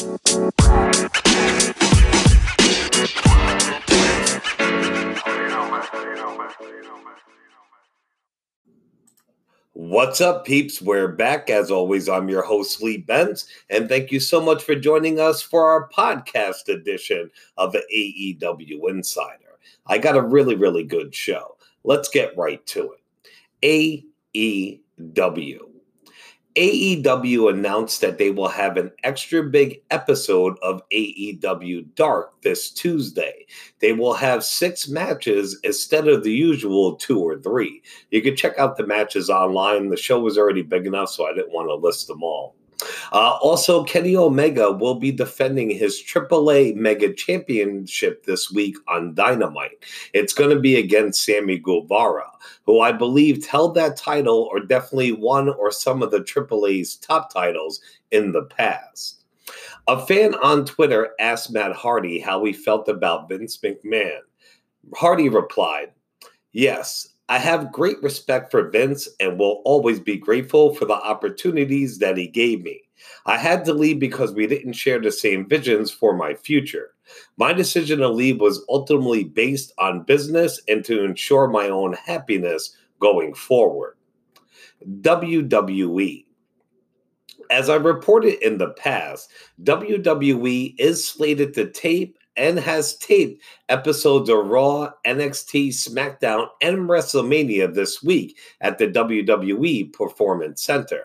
What's up, peeps? We're back. As always, I'm your host, Lee Benz, and thank you so much for joining us for our podcast edition of the AEW Insider. I got a really, really good show. Let's get right to it. AEW. AEW announced that they will have an extra big episode of AEW Dark this Tuesday. They will have six matches instead of the usual two or three. You can check out the matches online. The show was already big enough, so I didn't want to list them all. Uh, also, Kenny Omega will be defending his AAA Mega Championship this week on Dynamite. It's going to be against Sammy Guevara, who I believe held that title or definitely won or some of the AAA's top titles in the past. A fan on Twitter asked Matt Hardy how he felt about Vince McMahon. Hardy replied, Yes, I have great respect for Vince and will always be grateful for the opportunities that he gave me. I had to leave because we didn't share the same visions for my future. My decision to leave was ultimately based on business and to ensure my own happiness going forward. WWE. As I reported in the past, WWE is slated to tape and has taped episodes of Raw, NXT, SmackDown, and WrestleMania this week at the WWE Performance Center.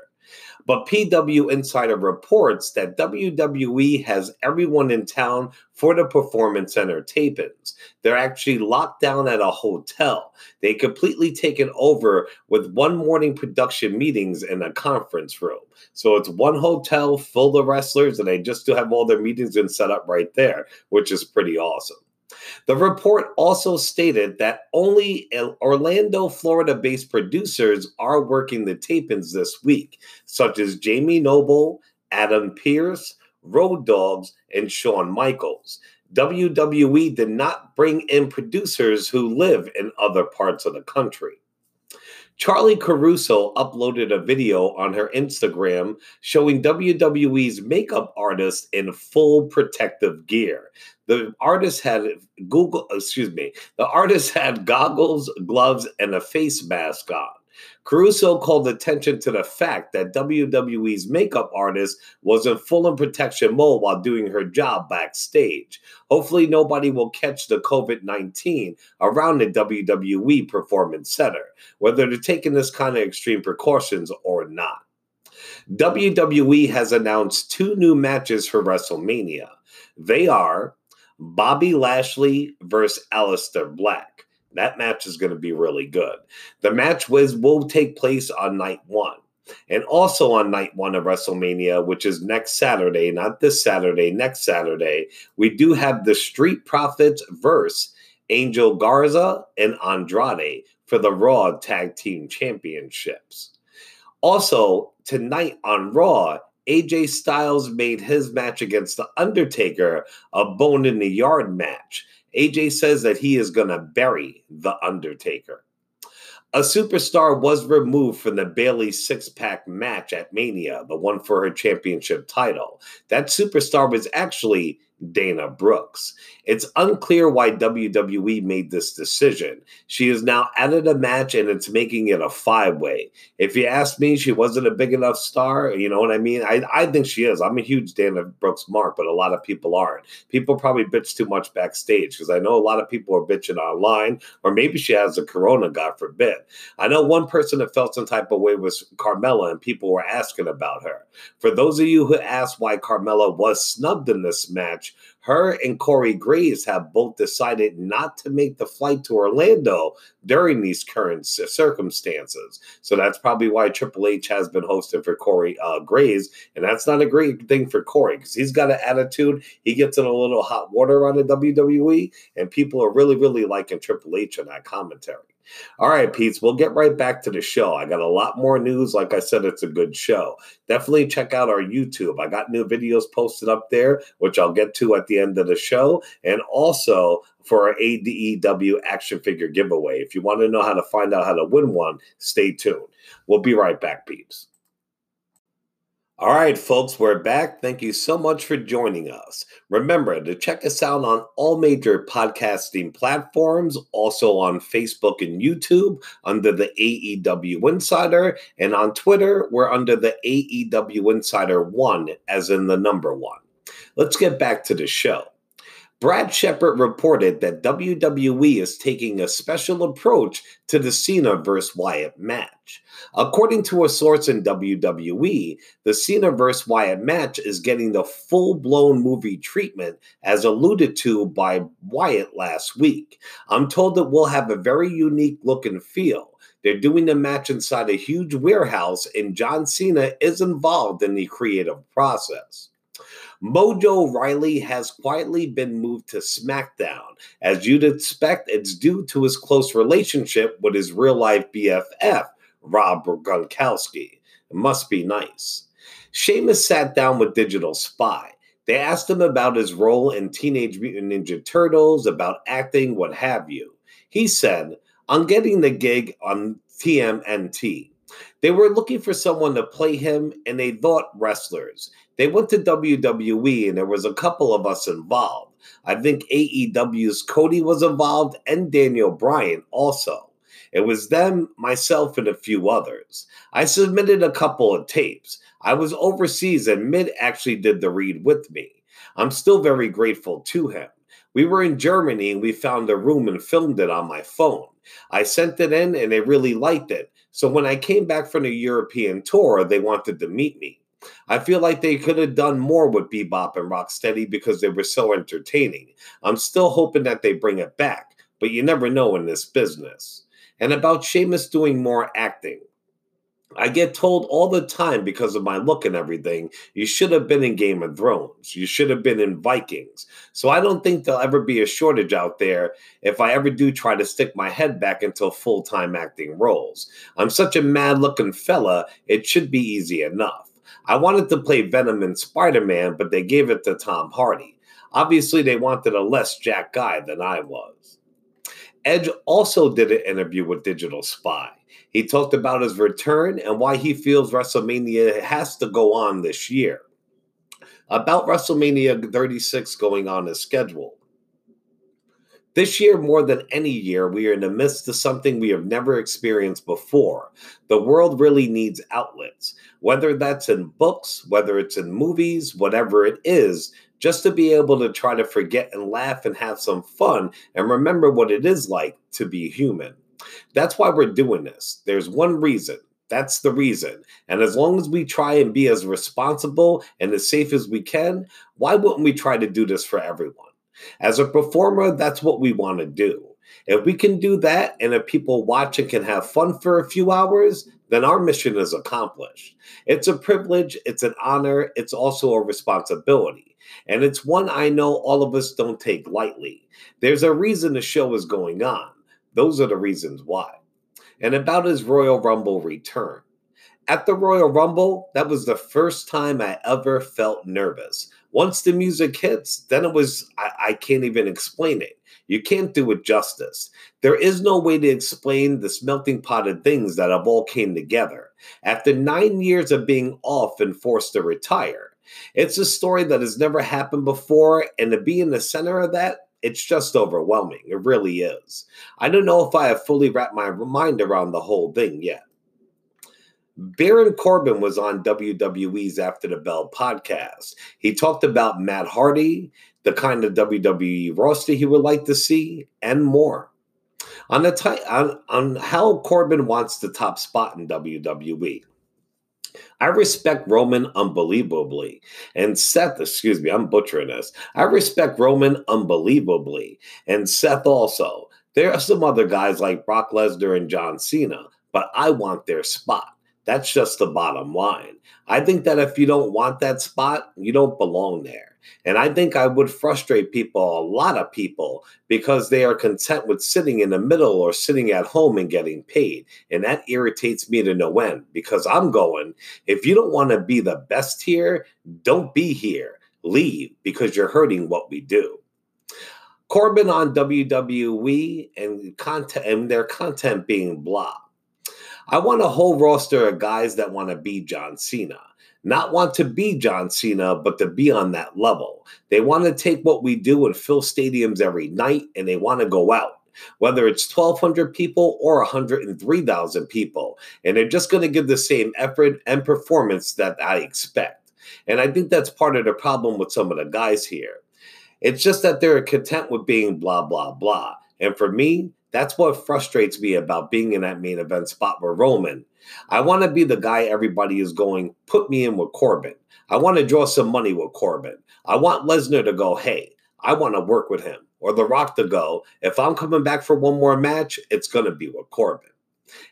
But PW Insider reports that WWE has everyone in town for the Performance Center tapings. They're actually locked down at a hotel. They completely taken over with one morning production meetings in a conference room. So it's one hotel full of wrestlers, and they just do have all their meetings and set up right there, which is pretty awesome. The report also stated that only Orlando, Florida based producers are working the tapings this week, such as Jamie Noble, Adam Pearce, Road Dogs, and Shawn Michaels. WWE did not bring in producers who live in other parts of the country. Charly Caruso uploaded a video on her Instagram showing WWE's makeup artist in full protective gear. The artist had Google, excuse me, the artist had goggles, gloves, and a face mask on. Caruso called attention to the fact that WWE's makeup artist was in full in protection mode while doing her job backstage. Hopefully, nobody will catch the COVID 19 around the WWE Performance Center, whether they're taking this kind of extreme precautions or not. WWE has announced two new matches for WrestleMania. They are Bobby Lashley versus Aleister Black. That match is going to be really good. The match was will take place on night one. And also on night one of WrestleMania, which is next Saturday, not this Saturday, next Saturday, we do have the Street Profits verse Angel Garza and Andrade for the Raw Tag Team Championships. Also, tonight on Raw, AJ Styles made his match against The Undertaker a bone in the yard match. AJ says that he is going to bury The Undertaker. A superstar was removed from the Bayley six pack match at Mania, the one for her championship title. That superstar was actually Dana Brooks. It's unclear why WWE made this decision. She is now added a match and it's making it a five way. If you ask me, she wasn't a big enough star. You know what I mean? I, I think she is. I'm a huge Dana Brooks mark, but a lot of people aren't. People probably bitch too much backstage because I know a lot of people are bitching online, or maybe she has a corona, God forbid. I know one person that felt some type of way was Carmella, and people were asking about her. For those of you who asked why Carmella was snubbed in this match, her and Corey Graves have both decided not to make the flight to Orlando during these current circumstances. So that's probably why Triple H has been hosting for Corey uh, Graves. And that's not a great thing for Corey because he's got an attitude. He gets in a little hot water on the WWE, and people are really, really liking Triple H in that commentary. All right, Pete, we'll get right back to the show. I got a lot more news. Like I said, it's a good show. Definitely check out our YouTube. I got new videos posted up there, which I'll get to at the end of the show. And also for our AEW action figure giveaway. If you want to know how to find out how to win one, stay tuned. We'll be right back, peeps. All right, folks, we're back. Thank you so much for joining us. Remember to check us out on all major podcasting platforms, also on Facebook and YouTube under the AEW Insider, and on Twitter, we're under the AEW Insider 1, as in the number one. Let's get back to the show. Brad Shepard reported that WWE is taking a special approach to the Cena vs. Wyatt match. According to a source in WWE, the Cena vs. Wyatt match is getting the full blown movie treatment as alluded to by Wyatt last week. I'm told that we'll have a very unique look and feel. They're doing the match inside a huge warehouse, and John Cena is involved in the creative process. Mojo Rawley has quietly been moved to SmackDown. As you'd expect, it's due to his close relationship with his real life BFF, Rob Gronkowski. It must be nice. Sheamus sat down with Digital Spy. They asked him about his role in Teenage Mutant Ninja Turtles, about acting, what have you. He said, I'm getting the gig on TMNT. They were looking for someone to play him, and they thought wrestlers. They went to WWE, and there was a couple of us involved. I think AEW's Cody was involved, and Daniel Bryan also. It was them, myself, and a few others. I submitted a couple of tapes. I was overseas, and Mid actually did the read with me. I'm still very grateful to him. We were in Germany and we found a room and filmed it on my phone. I sent it in and they really liked it. So when I came back from the European tour, they wanted to meet me. I feel like they could have done more with Bebop and Rocksteady because they were so entertaining. I'm still hoping that they bring it back, but you never know in this business. And about Sheamus doing more acting. I get told all the time because of my look and everything, you should have been in Game of Thrones. You should have been in Vikings. So I don't think there'll ever be a shortage out there if I ever do try to stick my head back into full time acting roles. I'm such a mad looking fella, it should be easy enough. I wanted to play Venom in Spider Man, but they gave it to Tom Hardy. Obviously, they wanted a less jack guy than I was. Edge also did an interview with Digital Spy. He talked about his return and why he feels WrestleMania has to go on this year. About WrestleMania 36 going on as scheduled. This year, more than any year, we are in the midst of something we have never experienced before. The world really needs outlets, whether that's in books, whether it's in movies, whatever it is, just to be able to try to forget and laugh and have some fun and remember what it is like to be human. That's why we're doing this. There's one reason. That's the reason. And as long as we try and be as responsible and as safe as we can, why wouldn't we try to do this for everyone? As a performer, that's what we want to do. If we can do that and if people watch and can have fun for a few hours, then our mission is accomplished. It's a privilege, it's an honor, it's also a responsibility. And it's one I know all of us don't take lightly. There's a reason the show is going on. Those are the reasons why. And about his Royal Rumble return. At the Royal Rumble, that was the first time I ever felt nervous. Once the music hits, then it was, I, I, can't even explain it. You can't do it justice. There is no way to explain this melting pot of things that have all came together. After nine years of being off and forced to retire, it's a story that has never happened before, and to be in the center of that, it's just overwhelming. It really is. I don't know if I have fully wrapped my mind around the whole thing yet. Baron Corbin was on WWE's After the Bell podcast. He talked about Matt Hardy, the kind of WWE roster he would like to see, and more. On the t- on, on how Corbin wants the top spot in WWE. I respect Roman unbelievably. And Seth, excuse me, I'm butchering this. I respect Roman unbelievably. And Seth also. There are some other guys like Brock Lesnar and John Cena, but I want their spot. That's just the bottom line. I think that if you don't want that spot, you don't belong there. And I think I would frustrate people, a lot of people, because they are content with sitting in the middle or sitting at home and getting paid. And that irritates me to no end because I'm going, if you don't want to be the best here, don't be here. Leave because you're hurting what we do. Corbin on WWE and content and their content being blah. I want a whole roster of guys that want to be John Cena. not want to be John Cena, but to be on that level. They want to take what we do and fill stadiums every night, and they want to go out whether it's 1,200 people or 103,000 people. And they're just going to give the same effort and performance that I expect. And I think that's part of the problem with some of the guys here. It's just that they're content with being blah, blah, blah. And for me, that's what frustrates me about being in that main event spot with Roman. I want to be the guy everybody is going, put me in with Corbin. I want to draw some money with Corbin. I want Lesnar to go, hey, I want to work with him. Or The Rock to go, if I'm coming back for one more match, it's going to be with Corbin.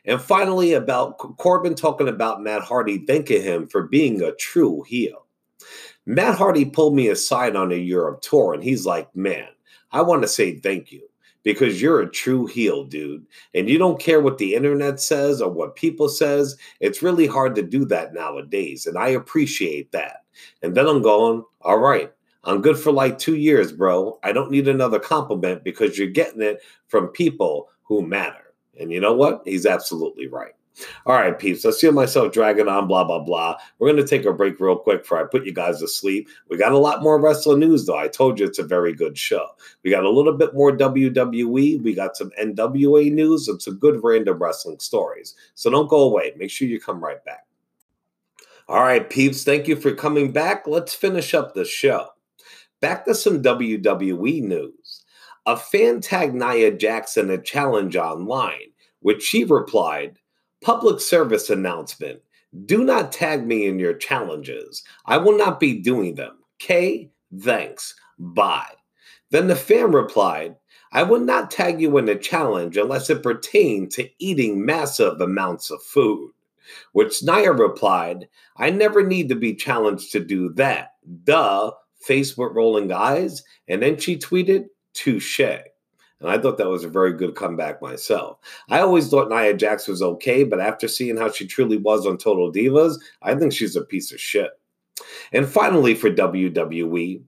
And finally, about Corbin talking about Matt Hardy thanking him for being a true heel. Matt Hardy pulled me aside on a Europe tour, and he's like, Man, I want to say thank you because you're a true heel, dude. And you don't care what the internet says or what people says. It's really hard to do that nowadays. And I appreciate that. And then I'm going, all right, I'm good for like two years, bro. I don't need another compliment because you're getting it from people who matter. And you know what? He's absolutely right. All right, peeps, I see myself dragging on, blah, blah, blah. We're going to take a break real quick before I put you guys to sleep. We got a lot more wrestling news, though. I told you it's a very good show. We got a little bit more WWE. We got some NWA news and some good random wrestling stories. So don't go away. Make sure you come right back. All right, peeps, thank you for coming back. Let's finish up the show. Back to some WWE news. A fan tagged Nia Jackson a challenge online, which she replied, Public service announcement. Do not tag me in your challenges. I will not be doing them. K, thanks. Bye. Then the fan replied, I will not tag you in a challenge unless it pertained to eating massive amounts of food. Which Nia replied, I never need to be challenged to do that. Duh, face with rolling eyes. And then she tweeted, touche. And I thought that was a very good comeback myself. I always thought Nia Jax was okay, but after seeing how she truly was on Total Divas, I think she's a piece of shit. And finally, for WWE,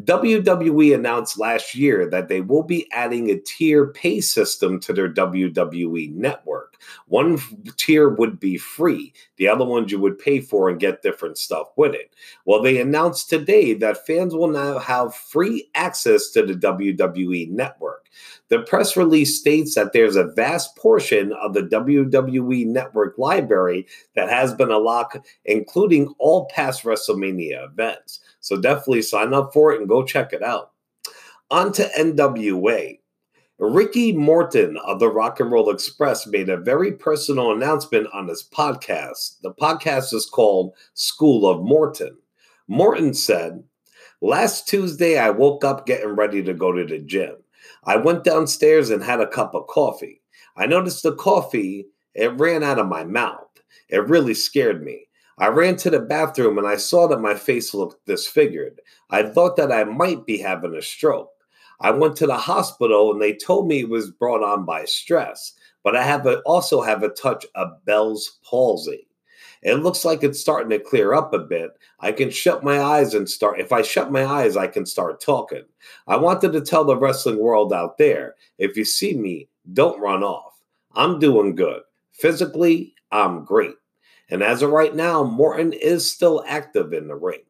WWE announced last year that they will be adding a tier pay system to their WWE network. One tier would be free, the other ones you would pay for and get different stuff with it. Well, they announced today that fans will now have free access to the WWE network. The press release states that there's a vast portion of the WWE network library that has been unlocked, including all past WrestleMania events. So definitely sign up for it and go check it out. On to NWA. Ricky Morton of the Rock and Roll Express made a very personal announcement on his podcast. The podcast is called School of Morton. Morton said, Last Tuesday, I woke up getting ready to go to the gym. I went downstairs and had a cup of coffee. I noticed the coffee, it ran out of my mouth. It really scared me. I ran to the bathroom and I saw that my face looked disfigured. I thought that I might be having a stroke. I went to the hospital and they told me it was brought on by stress, but I have a, also have a touch of Bell's palsy. It looks like it's starting to clear up a bit. I can shut my eyes and start. If I shut my eyes, I can start talking. I wanted to tell the wrestling world out there if you see me, don't run off. I'm doing good. Physically, I'm great. And as of right now, Morton is still active in the ring.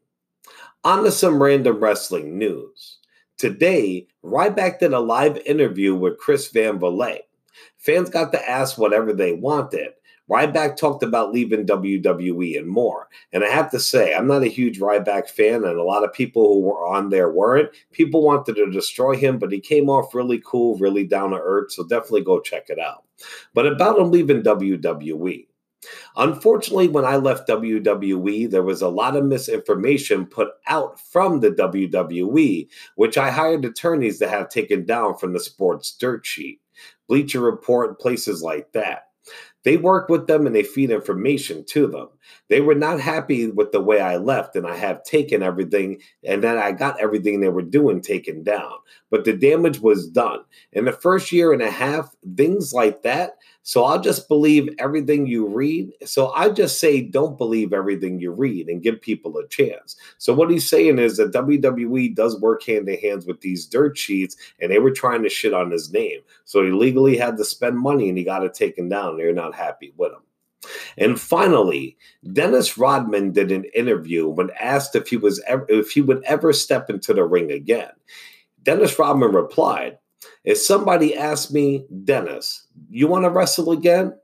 On to some random wrestling news. Today, Ryback did a live interview with Chris Van Vliet. Fans got to ask whatever they wanted. Ryback talked about leaving WWE and more. And I have to say, I'm not a huge Ryback fan, and a lot of people who were on there weren't. People wanted to destroy him, but he came off really cool, really down to earth. So definitely go check it out. But about him leaving WWE. Unfortunately, when I left WWE, there was a lot of misinformation put out from the WWE, which I hired attorneys to have taken down from the sports dirt sheet, Bleacher Report, places like that. They work with them and they feed information to them. They were not happy with the way I left, and I have taken everything, and then I got everything they were doing taken down. But the damage was done. In the first year and a half, things like that so I'll just believe everything you read. So I just say, don't believe everything you read and give people a chance. So what he's saying is that WWE does work hand in hand with these dirt sheets, and they were trying to shit on his name. So he legally had to spend money and he got it taken down. They're not happy with him. And finally, Dennis Rodman did an interview when asked if he was ever, if he would ever step into the ring again. Dennis Rodman replied, "If somebody asked me, Dennis, you want to wrestle again?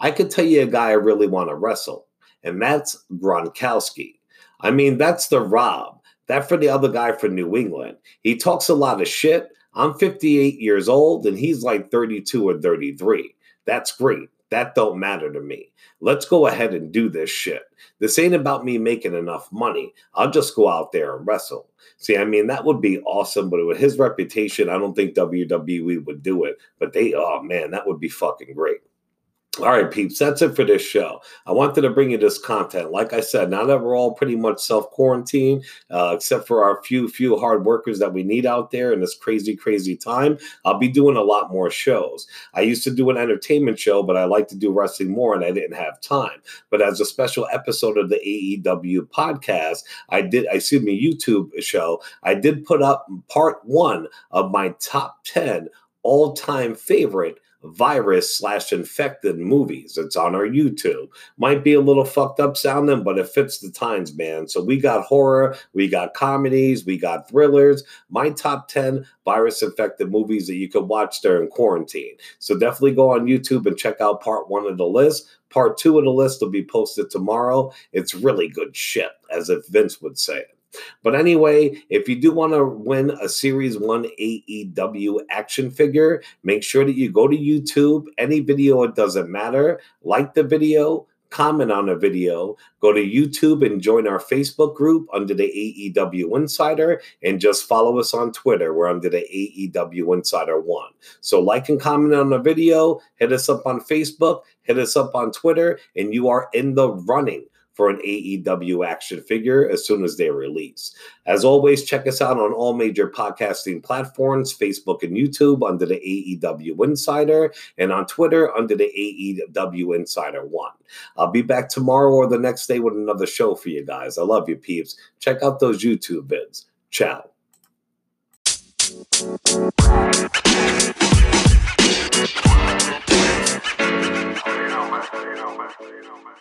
I could tell you a guy I really want to wrestle, and that's Gronkowski. I mean, that's the Rob. That for the other guy from New England. He talks a lot of shit. I'm 58 years old, and he's like 32 or 33. That's great. That don't matter to me. Let's go ahead and do this shit. This ain't about me making enough money. I'll just go out there and wrestle. See, I mean, that would be awesome, but with his reputation, I don't think WWE would do it. But they, oh man, that would be fucking great. All right, peeps, that's it for this show. I wanted to bring you this content. Like I said, now that we're all pretty much self quarantined, uh, except for our few, few hard workers that we need out there in this crazy, crazy time, I'll be doing a lot more shows. I used to do an entertainment show, but I like to do wrestling more and I didn't have time. But as a special episode of the AEW podcast, I did, excuse me, YouTube show, I did put up part one of my top 10 all time favorite virus slash infected movies. It's on our YouTube. Might be a little fucked up sounding, but it fits the times, man. So we got horror, we got comedies, we got thrillers. My top 10 virus infected movies that you can watch during quarantine. So definitely go on YouTube and check out part one of the list. Part two of the list will be posted tomorrow. It's really good shit, as if Vince would say it. But anyway, if you do want to win a Series 1 AEW action figure, make sure that you go to YouTube. Any video, it doesn't matter. Like the video, comment on the video, go to YouTube and join our Facebook group under the AEW Insider, and just follow us on Twitter. We're under the AEW Insider One. So, like and comment on the video, hit us up on Facebook, hit us up on Twitter, and you are in the running for an AEW action figure as soon as they release. As always, check us out on all major podcasting platforms Facebook and YouTube under the AEW Insider, and on Twitter under the AEW Insider One. I'll be back tomorrow or the next day with another show for you guys. I love you, peeps. Check out those YouTube vids. Ciao. You know, man. You know, man. You know, man.